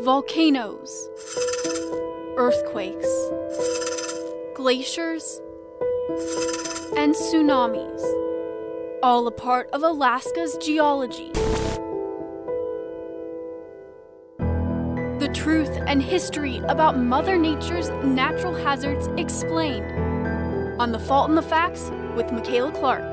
volcanoes, earthquakes, glaciers, and tsunamis, all a part of Alaska's geology. The truth and history about Mother Nature's natural hazards explained on The Fault in the Facts with Makayla Clark.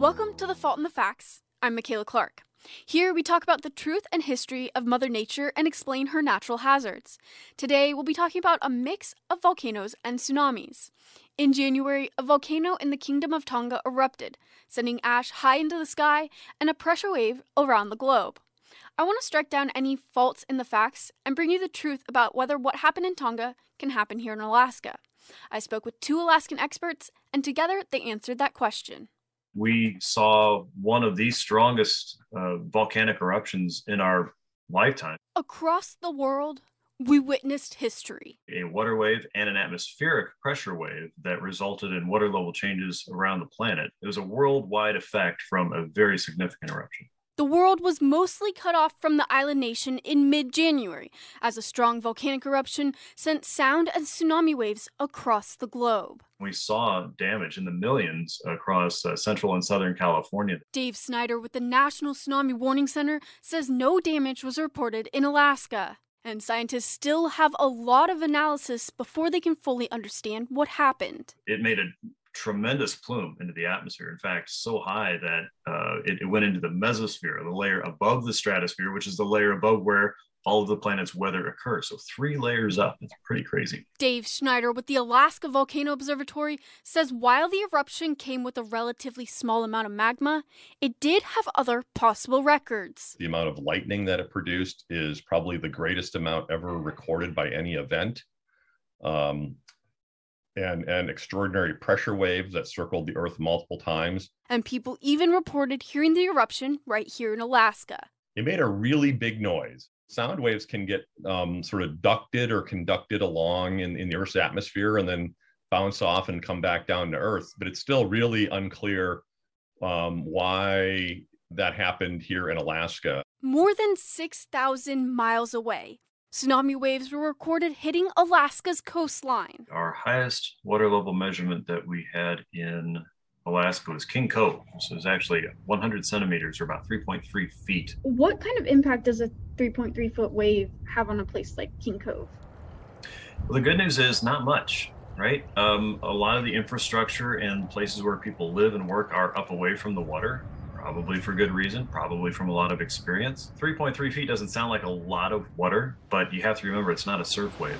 Welcome to The Fault in the Facts. I'm Makayla Clark. Here we talk about the truth and history of Mother Nature and explain her natural hazards. Today we'll be talking about a mix of volcanoes and tsunamis. In January, a volcano in the Kingdom of Tonga erupted, sending ash high into the sky and a pressure wave around the globe. I want to strike down any faults in the facts and bring you the truth about whether what happened in Tonga can happen here in Alaska. I spoke with two Alaskan experts, and together they answered that question we saw one of the strongest uh, volcanic eruptions in our lifetime. Across the world, we witnessed history. A water wave and an atmospheric pressure wave that resulted in water level changes around the planet. It was a worldwide effect from a very significant eruption. The world was mostly cut off from the island nation in mid January as a strong volcanic eruption sent sound and tsunami waves across the globe. We saw damage in the millions across uh, central and southern California. Dave Snyder with the National Tsunami Warning Center says no damage was reported in Alaska. And scientists still have a lot of analysis before they can fully understand what happened. It made a tremendous plume into the atmosphere. In fact, so high that uh, it, it, went into the mesosphere, the layer above the stratosphere, which is the layer above where all of the planet's weather occurs. So three layers up. It's pretty crazy. Dave Schneider with the Alaska Volcano Observatory says while the eruption came with a relatively small amount of magma, it did have other possible records. The amount of lightning that it produced is probably the greatest amount ever recorded by any event. Um, and, and extraordinary pressure waves that circled the Earth multiple times. And people even reported hearing the eruption right here in Alaska. It made a really big noise. Sound waves can get um, sort of ducted or conducted along in, in the Earth's atmosphere and then bounce off and come back down to Earth. But it's still really unclear um, why that happened here in Alaska. More than 6,000 miles away, Tsunami waves were recorded hitting Alaska's coastline. Our highest water level measurement that we had in Alaska was King Cove. So it's actually 100 centimeters or about 3.3 feet. What kind of impact does a 3.3 foot wave have on a place like King Cove? Well, the good news is not much, right? Um, a lot of the infrastructure and places where people live and work are up away from the water probably for good reason, probably from a lot of experience. 3.3 feet doesn't sound like a lot of water, but you have to remember it's not a surf wave.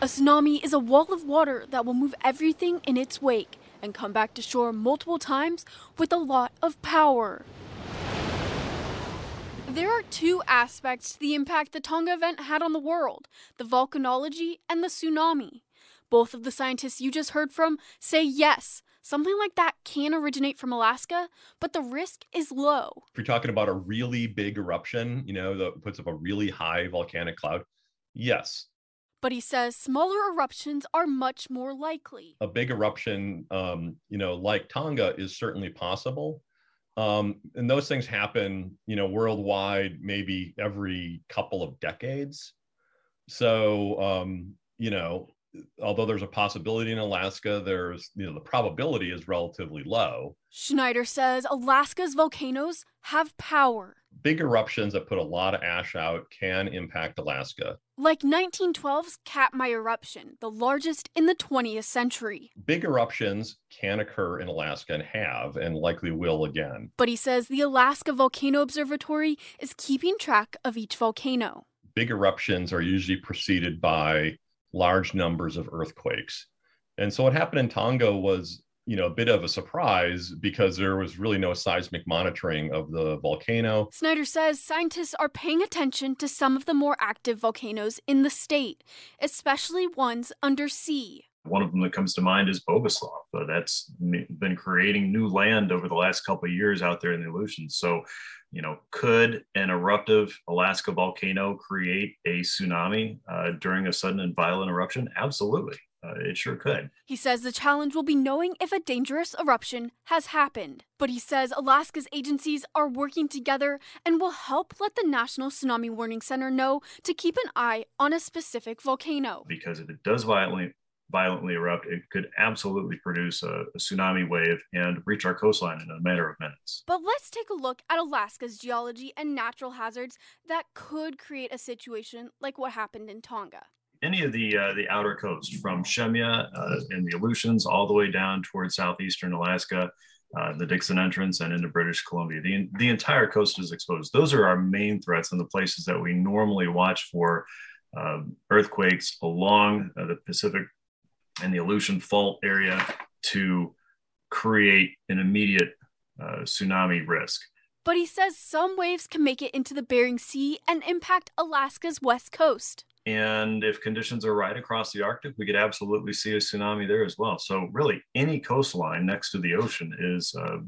A tsunami is a wall of water that will move everything in its wake and come back to shore multiple times with a lot of power. There are two aspects to the impact the Tonga event had on the world the volcanology and the tsunami. Both of the scientists you just heard from say yes, Something like that can originate from Alaska, but the risk is low. If you're talking about a really big eruption, you know, that puts up a really high volcanic cloud, yes. But he says smaller eruptions are much more likely. A big eruption, um, you know, like Tonga is certainly possible. Um, and those things happen, you know, worldwide, maybe every couple of decades. So, um, you know, although there's a possibility in Alaska, there's, you know, the probability is relatively low. Schneider says Alaska's volcanoes have power. Big eruptions that put a lot of ash out can impact Alaska. Like 1912's Katmai eruption, the largest in the 20th century. Big eruptions can occur in Alaska and have, and likely will again. But he says the Alaska Volcano Observatory is keeping track of each volcano. Big eruptions are usually preceded by large numbers of earthquakes. And so what happened in Tonga was you know, a bit of a surprise because there was really no seismic monitoring of the volcano. Snyder says scientists are paying attention to some of the more active volcanoes in the state, especially ones under sea. One of them that comes to mind is Bogoslof. Uh, that's been creating new land over the last couple of years out there in the Aleutians. So, you know, could an eruptive Alaska volcano create a tsunami uh, during a sudden and violent eruption? Absolutely. Uh, it sure could. He says the challenge will be knowing if a dangerous eruption has happened. But he says Alaska's agencies are working together and will help let the National Tsunami Warning Center know to keep an eye on a specific volcano. Because if it does violently violently erupt, it could absolutely produce a, a, tsunami wave and reach our coastline in a matter of minutes. But let's take a look at Alaska's geology and natural hazards that could create a situation like what happened in Tonga. Any of the uh, the outer coast, from Shemya uh, in the Aleutians all the way down towards southeastern Alaska, uh, the Dixon Entrance, and into British Columbia, the the entire coast is exposed. Those are our main threats and the places that we normally watch for um, earthquakes along uh, the Pacific and the Aleutian Fault area to create an immediate uh, tsunami risk. But he says some waves can make it into the Bering Sea and impact Alaska's west coast. And if conditions are right across the Arctic, we could absolutely see a tsunami there as well. So, really, any coastline next to the ocean is uh,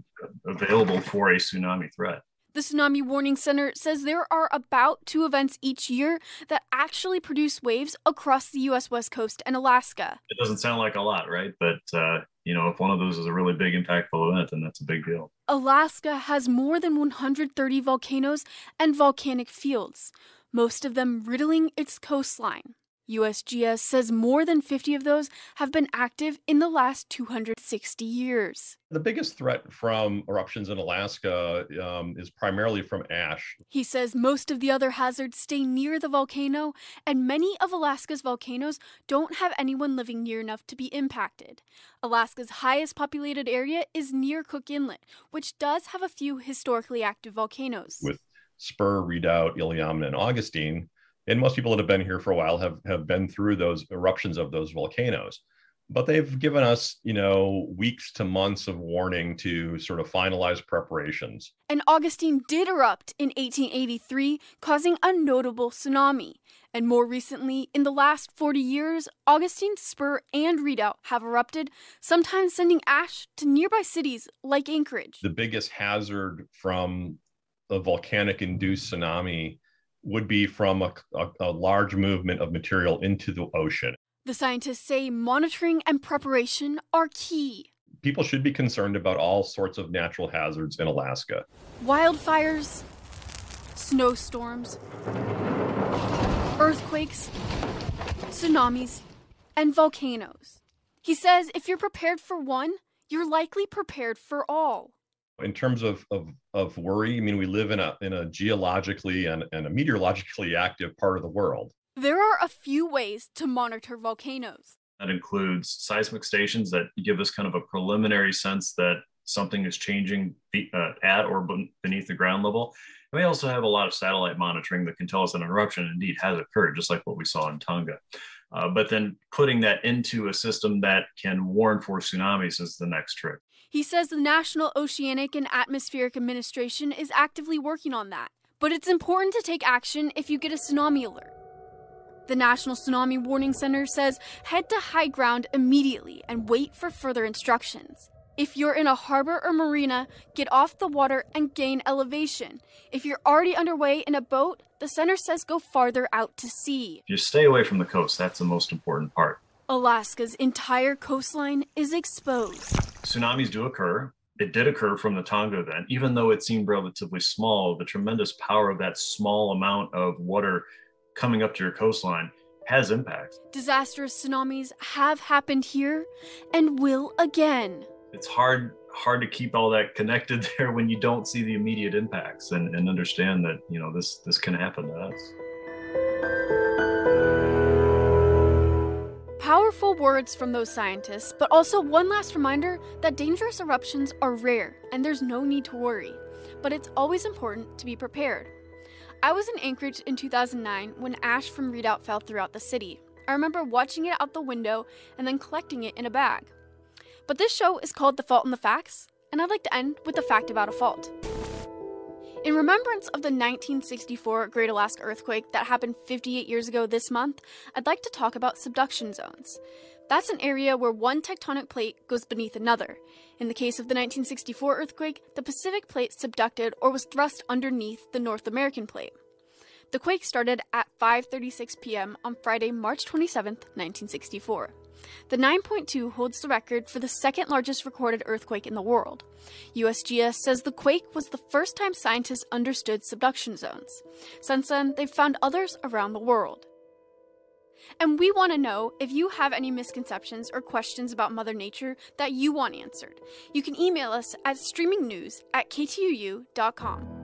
available for a tsunami threat. The Tsunami Warning Center says there are about two events each year that actually produce waves across the U.S. West Coast and Alaska. It doesn't sound like a lot, right? But, uh, you know, if one of those is a really big, impactful event, then that's a big deal. Alaska has more than 130 volcanoes and volcanic fields, most of them riddling its coastline. USGS says more than 50 of those have been active in the last 260 years. The biggest threat from eruptions in Alaska um, is primarily from ash. He says most of the other hazards stay near the volcano, and many of Alaska's volcanoes don't have anyone living near enough to be impacted. Alaska's highest populated area is near Cook Inlet, which does have a few historically active volcanoes. With Spur, Redoubt, Iliamna, and Augustine, and most people that have been here for a while have have been through those eruptions of those volcanoes. But they've given us you know weeks to months of warning to sort of finalize preparations. And augustine did erupt in 1883 causing a notable tsunami. And more recently in the last 40 years augustine spur and redoubt have erupted sometimes sending ash to nearby cities like anchorage. The biggest hazard from a volcanic induced tsunami would be from a, a, a large movement of material into the ocean. The scientists say monitoring and preparation are key. People should be concerned about all sorts of natural hazards in Alaska wildfires, snowstorms, earthquakes, tsunamis, and volcanoes. He says if you're prepared for one, you're likely prepared for all in terms of, of, of worry, I mean, we live in a, in a geologically and, and a meteorologically active part of the world. There are a few ways to monitor volcanoes. That includes seismic stations that give us kind of a preliminary sense that something is changing uh, at or beneath the ground level. And we also have a lot of satellite monitoring that can tell us an eruption indeed has occurred, just like what we saw in Tonga. Uh, but then putting that into a system that can warn for tsunamis is the next trick. He says the National Oceanic and Atmospheric Administration is actively working on that. But it's important to take action if you get a tsunami alert. The National Tsunami Warning Center says head to high ground immediately and wait for further instructions. If you're in a harbor or marina, get off the water and gain elevation. If you're already underway in a boat, the center says go farther out to sea. If you stay away from the coast, that's the most important part. Alaska's entire coastline is exposed. Tsunamis do occur. It did occur from the Tonga event, even though it seemed relatively small. The tremendous power of that small amount of water coming up to your coastline has impact. Disastrous tsunamis have happened here and will again. It's hard hard to keep all that connected there when you don't see the immediate impacts and, and understand that you know this this can happen to us. Powerful words from those scientists, but also one last reminder that dangerous eruptions are rare and there's no need to worry. But it's always important to be prepared. I was in Anchorage in 2009 when ash from Redoubt fell throughout the city. I remember watching it out the window and then collecting it in a bag. But this show is called The Fault in the Facts, and I'd like to end with a fact about a fault. In remembrance of the 1964 Great Alaska earthquake that happened 58 years ago this month, I'd like to talk about subduction zones. That's an area where one tectonic plate goes beneath another. In the case of the 1964 earthquake, the Pacific plate subducted or was thrust underneath the North American plate. The quake started at 5:36 p.m. on Friday, March 27, 1964. The 9.2 holds the record for the second largest recorded earthquake in the world. USGS says the quake was the first time scientists understood subduction zones. Since then, they've found others around the world. And we want to know if you have any misconceptions or questions about Mother Nature that you want answered. You can email us at streamingnews at ktuu.com.